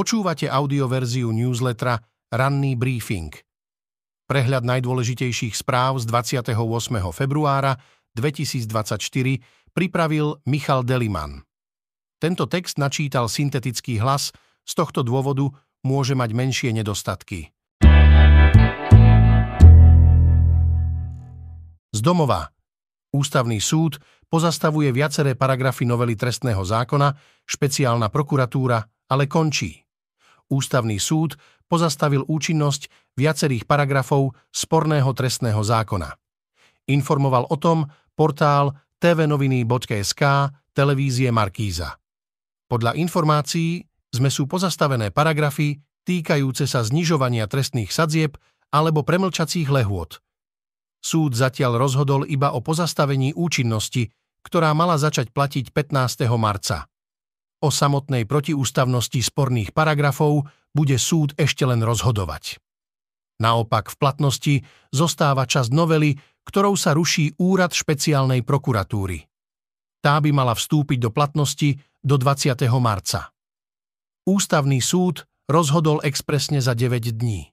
Počúvate audioverziu newslettera Ranný briefing. Prehľad najdôležitejších správ z 28. februára 2024 pripravil Michal Deliman. Tento text načítal syntetický hlas, z tohto dôvodu môže mať menšie nedostatky. Z domova. Ústavný súd pozastavuje viaceré paragrafy novely trestného zákona, špeciálna prokuratúra ale končí. Ústavný súd pozastavil účinnosť viacerých paragrafov sporného trestného zákona. Informoval o tom portál tvnoviny.sk televízie Markíza. Podľa informácií sme sú pozastavené paragrafy týkajúce sa znižovania trestných sadzieb alebo premlčacích lehôd. Súd zatiaľ rozhodol iba o pozastavení účinnosti, ktorá mala začať platiť 15. marca. O samotnej protiústavnosti sporných paragrafov bude súd ešte len rozhodovať. Naopak v platnosti zostáva časť novely, ktorou sa ruší úrad špeciálnej prokuratúry. Tá by mala vstúpiť do platnosti do 20. marca. Ústavný súd rozhodol expresne za 9 dní.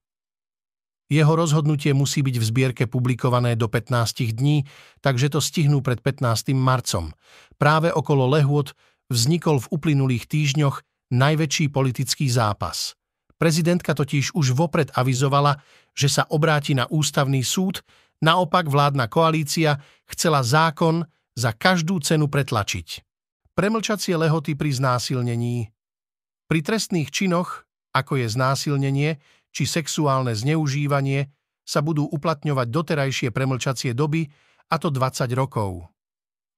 Jeho rozhodnutie musí byť v zbierke publikované do 15 dní, takže to stihnú pred 15. marcom. Práve okolo lehôd vznikol v uplynulých týždňoch najväčší politický zápas. Prezidentka totiž už vopred avizovala, že sa obráti na ústavný súd, naopak vládna koalícia chcela zákon za každú cenu pretlačiť. Premlčacie lehoty pri znásilnení. Pri trestných činoch, ako je znásilnenie či sexuálne zneužívanie, sa budú uplatňovať doterajšie premlčacie doby, a to 20 rokov.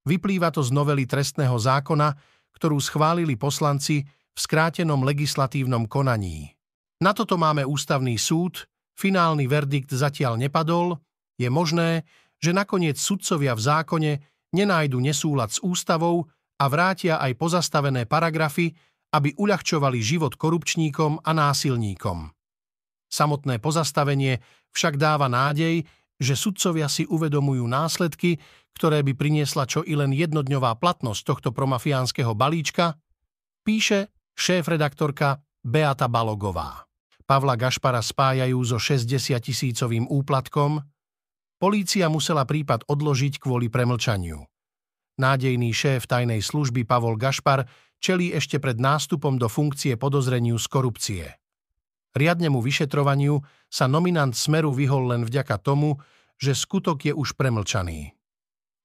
Vyplýva to z novely trestného zákona, ktorú schválili poslanci v skrátenom legislatívnom konaní. Na toto máme ústavný súd, finálny verdikt zatiaľ nepadol, je možné, že nakoniec sudcovia v zákone nenájdu nesúlad s ústavou a vrátia aj pozastavené paragrafy, aby uľahčovali život korupčníkom a násilníkom. Samotné pozastavenie však dáva nádej, že sudcovia si uvedomujú následky, ktoré by priniesla čo i len jednodňová platnosť tohto promafiánskeho balíčka, píše šéf-redaktorka Beata Balogová. Pavla Gašpara spájajú so 60 tisícovým úplatkom, polícia musela prípad odložiť kvôli premlčaniu. Nádejný šéf tajnej služby Pavol Gašpar čelí ešte pred nástupom do funkcie podozreniu z korupcie. Riadnemu vyšetrovaniu sa nominant Smeru vyhol len vďaka tomu, že skutok je už premlčaný.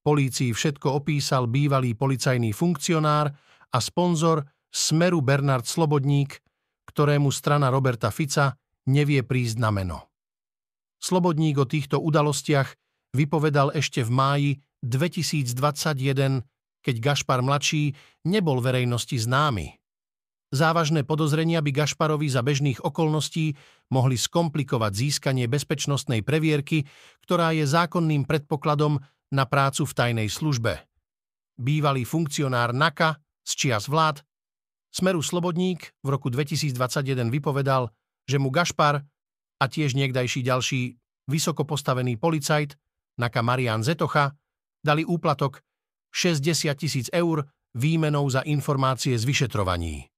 Polícii všetko opísal bývalý policajný funkcionár a sponzor Smeru Bernard Slobodník, ktorému strana Roberta Fica nevie prísť na meno. Slobodník o týchto udalostiach vypovedal ešte v máji 2021, keď Gašpar mladší nebol verejnosti známy. Závažné podozrenia by Gašparovi za bežných okolností mohli skomplikovať získanie bezpečnostnej previerky, ktorá je zákonným predpokladom na prácu v tajnej službe. Bývalý funkcionár NAKA z čias vlád Smeru Slobodník v roku 2021 vypovedal, že mu Gašpar a tiež niekdajší ďalší vysoko postavený policajt NAKA Marian Zetocha dali úplatok 60 tisíc eur výmenou za informácie z vyšetrovaní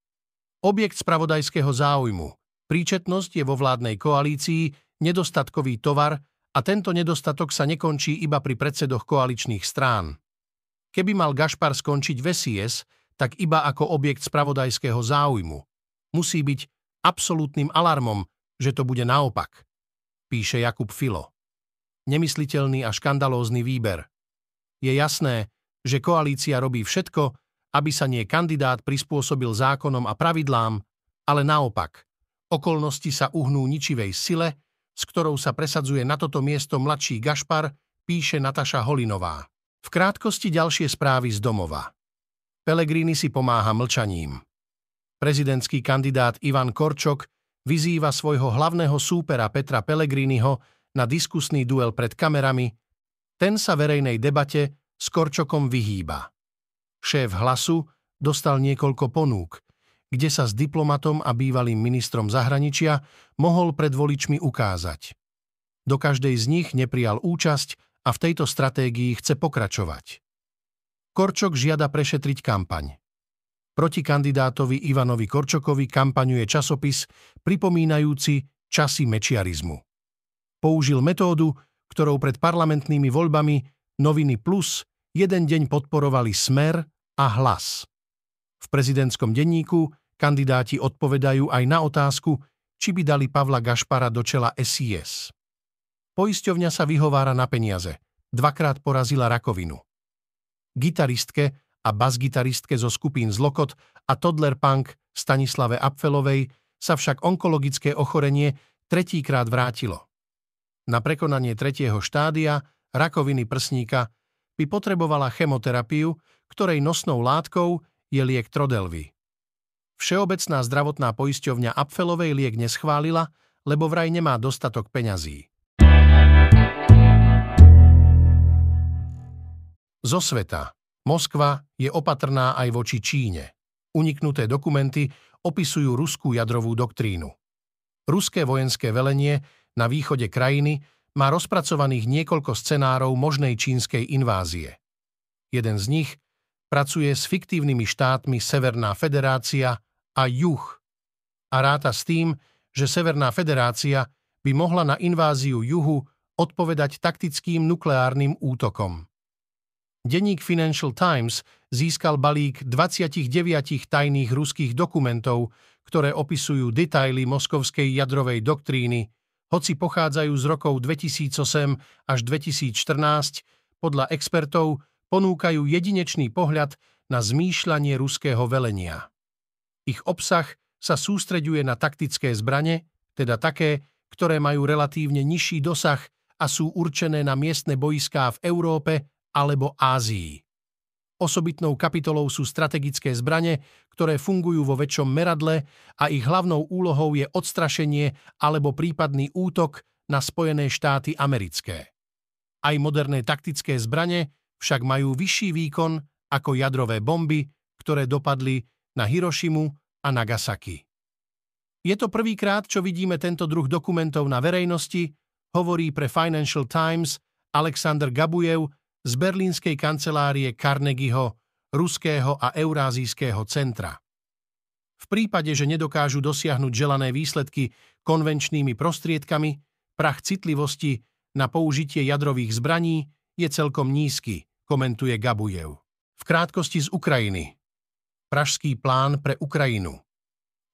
objekt spravodajského záujmu. Príčetnosť je vo vládnej koalícii nedostatkový tovar a tento nedostatok sa nekončí iba pri predsedoch koaličných strán. Keby mal Gašpar skončiť v SIS, tak iba ako objekt spravodajského záujmu. Musí byť absolútnym alarmom, že to bude naopak, píše Jakub Filo. Nemysliteľný a škandalózny výber. Je jasné, že koalícia robí všetko, aby sa nie kandidát prispôsobil zákonom a pravidlám, ale naopak, okolnosti sa uhnú ničivej sile, s ktorou sa presadzuje na toto miesto mladší Gašpar, píše Nataša Holinová. V krátkosti ďalšie správy z domova. Pelegrini si pomáha mlčaním. Prezidentský kandidát Ivan Korčok vyzýva svojho hlavného súpera Petra Pelegriniho na diskusný duel pred kamerami, ten sa verejnej debate s Korčokom vyhýba. Šéf hlasu dostal niekoľko ponúk, kde sa s diplomatom a bývalým ministrom zahraničia mohol pred voličmi ukázať. Do každej z nich neprijal účasť a v tejto stratégii chce pokračovať. Korčok žiada prešetriť kampaň. Proti kandidátovi Ivanovi Korčokovi kampaňuje časopis pripomínajúci časy mečiarizmu. Použil metódu, ktorou pred parlamentnými voľbami Noviny Plus jeden deň podporovali Smer a Hlas. V prezidentskom denníku kandidáti odpovedajú aj na otázku, či by dali Pavla Gašpara do čela SIS. Poisťovňa sa vyhovára na peniaze. Dvakrát porazila rakovinu. Gitaristke a basgitaristke zo skupín Zlokot a Toddler Punk Stanislave Apfelovej sa však onkologické ochorenie tretíkrát vrátilo. Na prekonanie tretieho štádia, rakoviny prsníka, by potrebovala chemoterapiu, ktorej nosnou látkou je liek Trodelvy. Všeobecná zdravotná poisťovňa Apfelovej liek neschválila, lebo vraj nemá dostatok peňazí. Zo sveta. Moskva je opatrná aj voči Číne. Uniknuté dokumenty opisujú ruskú jadrovú doktrínu. Ruské vojenské velenie na východe krajiny má rozpracovaných niekoľko scenárov možnej čínskej invázie. Jeden z nich pracuje s fiktívnymi štátmi Severná federácia a Juh a ráta s tým, že Severná federácia by mohla na inváziu Juhu odpovedať taktickým nukleárnym útokom. Denník Financial Times získal balík 29 tajných ruských dokumentov, ktoré opisujú detaily moskovskej jadrovej doktríny, hoci pochádzajú z rokov 2008 až 2014, podľa expertov ponúkajú jedinečný pohľad na zmýšľanie ruského velenia. Ich obsah sa sústreďuje na taktické zbrane, teda také, ktoré majú relatívne nižší dosah a sú určené na miestne boiská v Európe alebo Ázii. Osobitnou kapitolou sú strategické zbrane, ktoré fungujú vo väčšom meradle a ich hlavnou úlohou je odstrašenie alebo prípadný útok na Spojené štáty americké. Aj moderné taktické zbrane však majú vyšší výkon ako jadrové bomby, ktoré dopadli na Hirošimu a Nagasaki. Je to prvýkrát, čo vidíme tento druh dokumentov na verejnosti, hovorí pre Financial Times Alexander Gabujev, z berlínskej kancelárie Carnegieho, Ruského a Eurázijského centra. V prípade, že nedokážu dosiahnuť želané výsledky konvenčnými prostriedkami, prach citlivosti na použitie jadrových zbraní je celkom nízky, komentuje Gabujev. V krátkosti z Ukrajiny. Pražský plán pre Ukrajinu.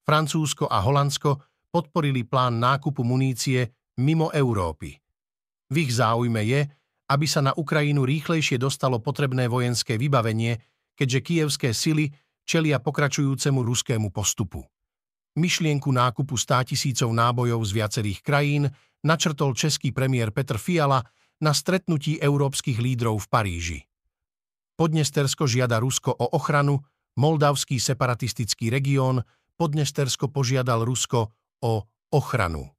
Francúzsko a Holandsko podporili plán nákupu munície mimo Európy. V ich záujme je, aby sa na Ukrajinu rýchlejšie dostalo potrebné vojenské vybavenie, keďže kievské sily čelia pokračujúcemu ruskému postupu. Myšlienku nákupu 100 tisícov nábojov z viacerých krajín načrtol český premiér Petr Fiala na stretnutí európskych lídrov v Paríži. Podnestersko žiada Rusko o ochranu, moldavský separatistický región Podnestersko požiadal Rusko o ochranu.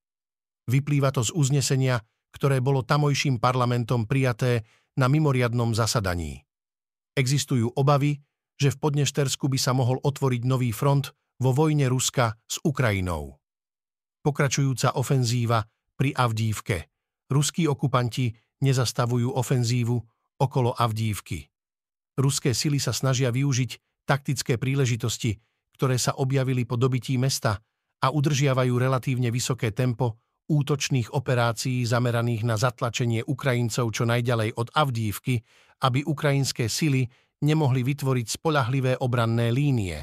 Vyplýva to z uznesenia ktoré bolo tamojším parlamentom prijaté na mimoriadnom zasadaní. Existujú obavy, že v Podneštersku by sa mohol otvoriť nový front vo vojne Ruska s Ukrajinou. Pokračujúca ofenzíva pri Avdívke. Ruskí okupanti nezastavujú ofenzívu okolo Avdívky. Ruské sily sa snažia využiť taktické príležitosti, ktoré sa objavili po dobití mesta a udržiavajú relatívne vysoké tempo útočných operácií zameraných na zatlačenie Ukrajincov čo najďalej od Avdívky, aby ukrajinské sily nemohli vytvoriť spolahlivé obranné línie.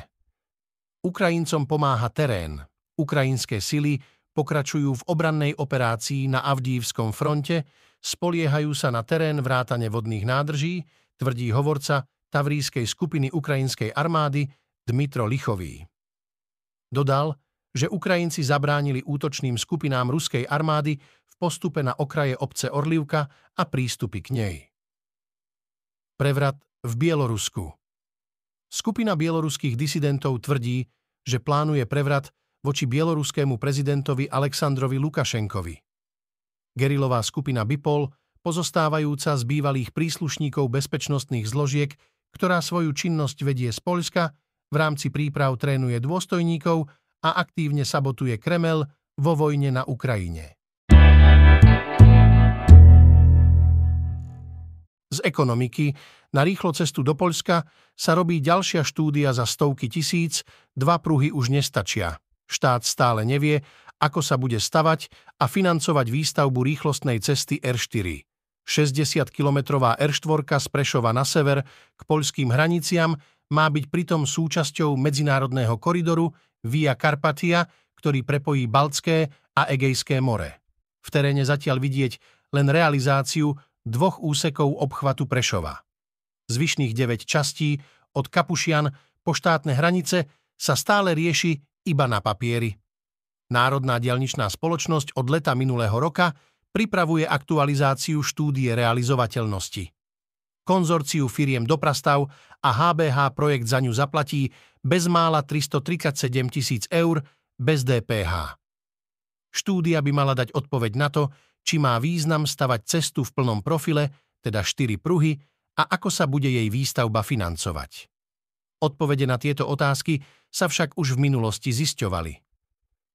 Ukrajincom pomáha terén. Ukrajinské sily pokračujú v obrannej operácii na Avdívskom fronte, spoliehajú sa na terén vrátane vodných nádrží, tvrdí hovorca Tavrískej skupiny ukrajinskej armády Dmitro Lichový. Dodal, že Ukrajinci zabránili útočným skupinám ruskej armády v postupe na okraje obce Orlivka a prístupy k nej. Prevrat v Bielorusku Skupina bieloruských disidentov tvrdí, že plánuje prevrat voči bieloruskému prezidentovi Aleksandrovi Lukašenkovi. Gerilová skupina Bipol, pozostávajúca z bývalých príslušníkov bezpečnostných zložiek, ktorá svoju činnosť vedie z Poľska, v rámci príprav trénuje dôstojníkov a aktívne sabotuje Kremel vo vojne na Ukrajine. Z ekonomiky na rýchlo cestu do Poľska sa robí ďalšia štúdia za stovky tisíc, dva pruhy už nestačia. Štát stále nevie, ako sa bude stavať a financovať výstavbu rýchlostnej cesty R4. 60-kilometrová R4 z Prešova na sever k poľským hraniciam má byť pritom súčasťou medzinárodného koridoru Via Carpatia, ktorý prepojí Baltské a Egejské more. V teréne zatiaľ vidieť len realizáciu dvoch úsekov obchvatu Prešova. Zvyšných 9 častí od Kapušian po štátne hranice sa stále rieši iba na papieri. Národná dialničná spoločnosť od leta minulého roka pripravuje aktualizáciu štúdie realizovateľnosti. Konzorciu firiem Doprastav a HBH projekt za ňu zaplatí bezmála 337 tisíc eur bez DPH. Štúdia by mala dať odpoveď na to, či má význam stavať cestu v plnom profile, teda 4 pruhy, a ako sa bude jej výstavba financovať. Odpovede na tieto otázky sa však už v minulosti zisťovali.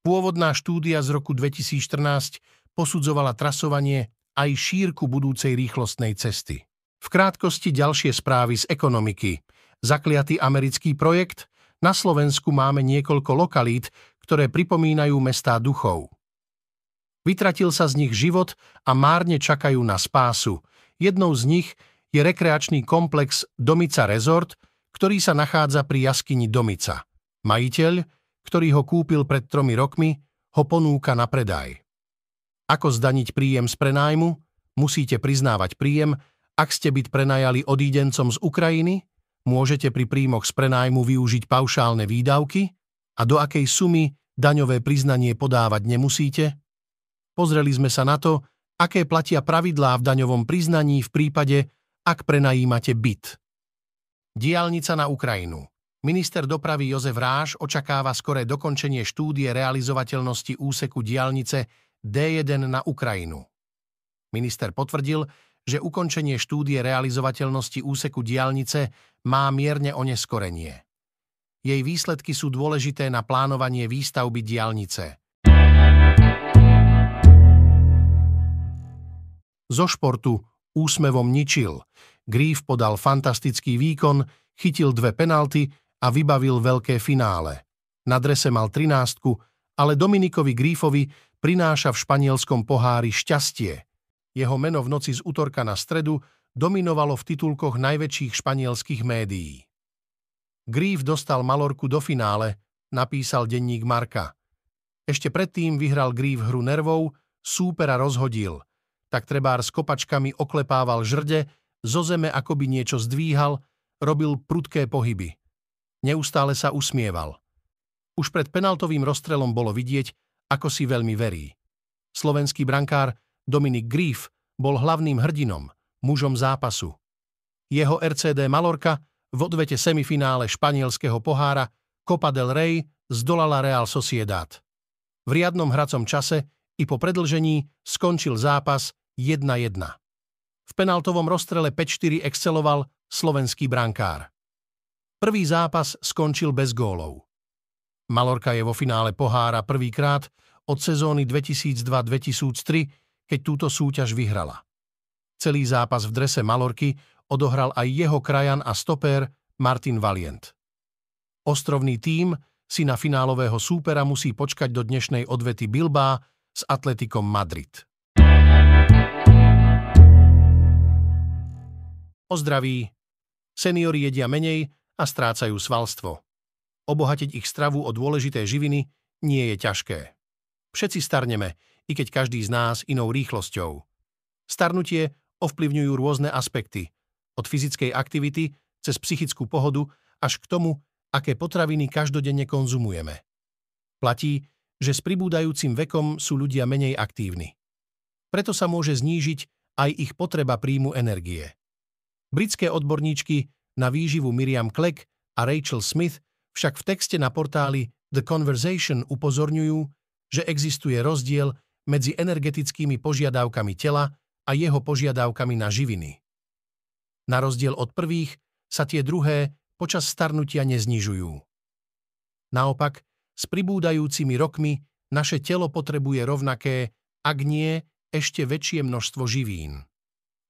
Pôvodná štúdia z roku 2014 posudzovala trasovanie aj šírku budúcej rýchlostnej cesty. V krátkosti ďalšie správy z ekonomiky. Zakliatý americký projekt, na Slovensku máme niekoľko lokalít, ktoré pripomínajú mestá duchov. Vytratil sa z nich život a márne čakajú na spásu. Jednou z nich je rekreačný komplex Domica Resort, ktorý sa nachádza pri jaskyni Domica. Majiteľ, ktorý ho kúpil pred tromi rokmi, ho ponúka na predaj. Ako zdaniť príjem z prenájmu? Musíte priznávať príjem, ak ste byt prenajali odídencom z Ukrajiny? Môžete pri príjmoch z prenájmu využiť paušálne výdavky? A do akej sumy daňové priznanie podávať nemusíte? Pozreli sme sa na to, aké platia pravidlá v daňovom priznaní v prípade, ak prenajímate byt. Diálnica na Ukrajinu. Minister dopravy Jozef Ráš očakáva skoré dokončenie štúdie realizovateľnosti úseku diálnice D1 na Ukrajinu. Minister potvrdil, že ukončenie štúdie realizovateľnosti úseku diálnice má mierne oneskorenie. Jej výsledky sú dôležité na plánovanie výstavby diálnice. Zo športu úsmevom ničil. Gríf podal fantastický výkon, chytil dve penalty a vybavil veľké finále. Na drese mal 13, ale Dominikovi Grífovi prináša v španielskom pohári šťastie. Jeho meno v noci z útorka na stredu dominovalo v titulkoch najväčších španielských médií. Gríf dostal Malorku do finále, napísal denník Marka. Ešte predtým vyhral Gríf hru nervov, súpera rozhodil – tak trebár s kopačkami oklepával žrde, zo zeme akoby niečo zdvíhal, robil prudké pohyby. Neustále sa usmieval. Už pred penaltovým rozstrelom bolo vidieť, ako si veľmi verí. Slovenský brankár Dominik Grief bol hlavným hrdinom, mužom zápasu. Jeho RCD Malorka v odvete semifinále španielského pohára Copa del Rey zdolala Real Sociedad. V riadnom hracom čase i po predlžení skončil zápas 1-1. V penaltovom rozstrele 5-4 exceloval slovenský brankár. Prvý zápas skončil bez gólov. Malorka je vo finále pohára prvýkrát od sezóny 2002-2003, keď túto súťaž vyhrala. Celý zápas v drese Malorky odohral aj jeho krajan a stopér Martin Valient. Ostrovný tím si na finálového súpera musí počkať do dnešnej odvety Bilbá s Atletikom Madrid. O. Seniori jedia menej a strácajú svalstvo. Obohatiť ich stravu o dôležité živiny nie je ťažké. Všetci starneme, i keď každý z nás inou rýchlosťou. Starnutie ovplyvňujú rôzne aspekty, od fyzickej aktivity cez psychickú pohodu až k tomu, aké potraviny každodenne konzumujeme. Platí, že s pribúdajúcim vekom sú ľudia menej aktívni. Preto sa môže znížiť aj ich potreba príjmu energie. Britské odborníčky na výživu Miriam Clegg a Rachel Smith však v texte na portáli The Conversation upozorňujú, že existuje rozdiel medzi energetickými požiadavkami tela a jeho požiadavkami na živiny. Na rozdiel od prvých sa tie druhé počas starnutia neznižujú. Naopak, s pribúdajúcimi rokmi naše telo potrebuje rovnaké, ak nie ešte väčšie množstvo živín.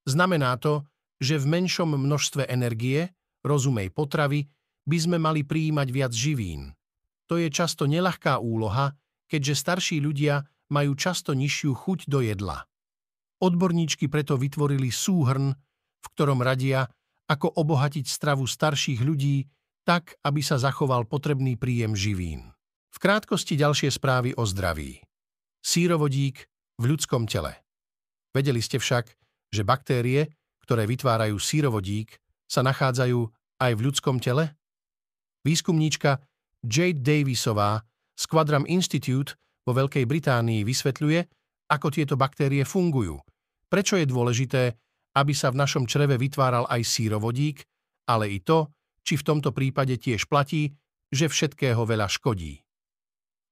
Znamená to, že v menšom množstve energie, rozumej potravy, by sme mali prijímať viac živín. To je často nelahká úloha, keďže starší ľudia majú často nižšiu chuť do jedla. Odborníčky preto vytvorili súhrn, v ktorom radia, ako obohatiť stravu starších ľudí tak, aby sa zachoval potrebný príjem živín. V krátkosti ďalšie správy o zdraví. Sírovodík v ľudskom tele. Vedeli ste však, že baktérie, ktoré vytvárajú sírovodík, sa nachádzajú aj v ľudskom tele? Výskumníčka Jade Davisová z Quadram Institute vo Veľkej Británii vysvetľuje, ako tieto baktérie fungujú, prečo je dôležité, aby sa v našom čreve vytváral aj sírovodík, ale i to, či v tomto prípade tiež platí, že všetkého veľa škodí.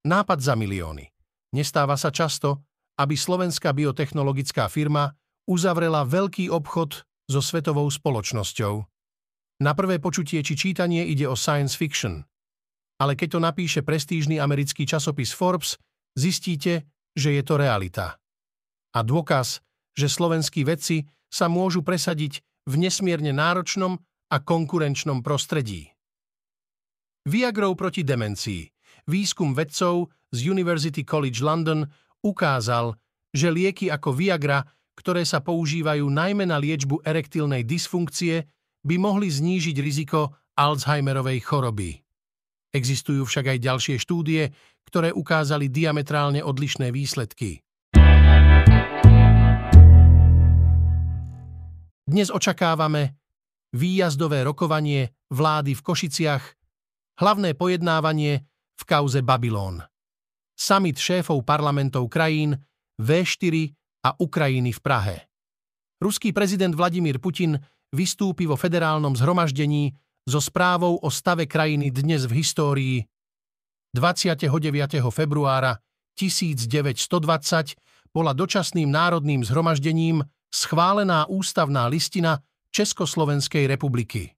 Nápad za milióny. Nestáva sa často, aby slovenská biotechnologická firma uzavrela veľký obchod so svetovou spoločnosťou. Na prvé počutie či čítanie ide o science fiction. Ale keď to napíše prestížny americký časopis Forbes, zistíte, že je to realita. A dôkaz, že slovenskí vedci sa môžu presadiť v nesmierne náročnom a konkurenčnom prostredí. Viagrou proti demencii. Výskum vedcov z University College London ukázal, že lieky ako Viagra, ktoré sa používajú najmä na liečbu erektilnej dysfunkcie, by mohli znížiť riziko Alzheimerovej choroby. Existujú však aj ďalšie štúdie, ktoré ukázali diametrálne odlišné výsledky. Dnes očakávame výjazdové rokovanie vlády v Košiciach, hlavné pojednávanie v kauze Babylón. Summit šéfov parlamentov krajín V4 a Ukrajiny v Prahe. Ruský prezident Vladimír Putin vystúpi vo federálnom zhromaždení so správou o stave krajiny dnes v histórii 29. februára 1920 bola dočasným národným zhromaždením schválená ústavná listina Československej republiky.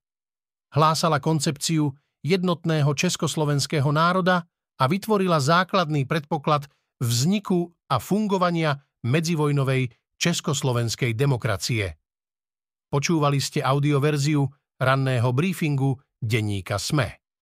Hlásala koncepciu jednotného československého národa a vytvorila základný predpoklad vzniku a fungovania medzivojnovej československej demokracie. Počúvali ste audioverziu ranného briefingu denníka SME.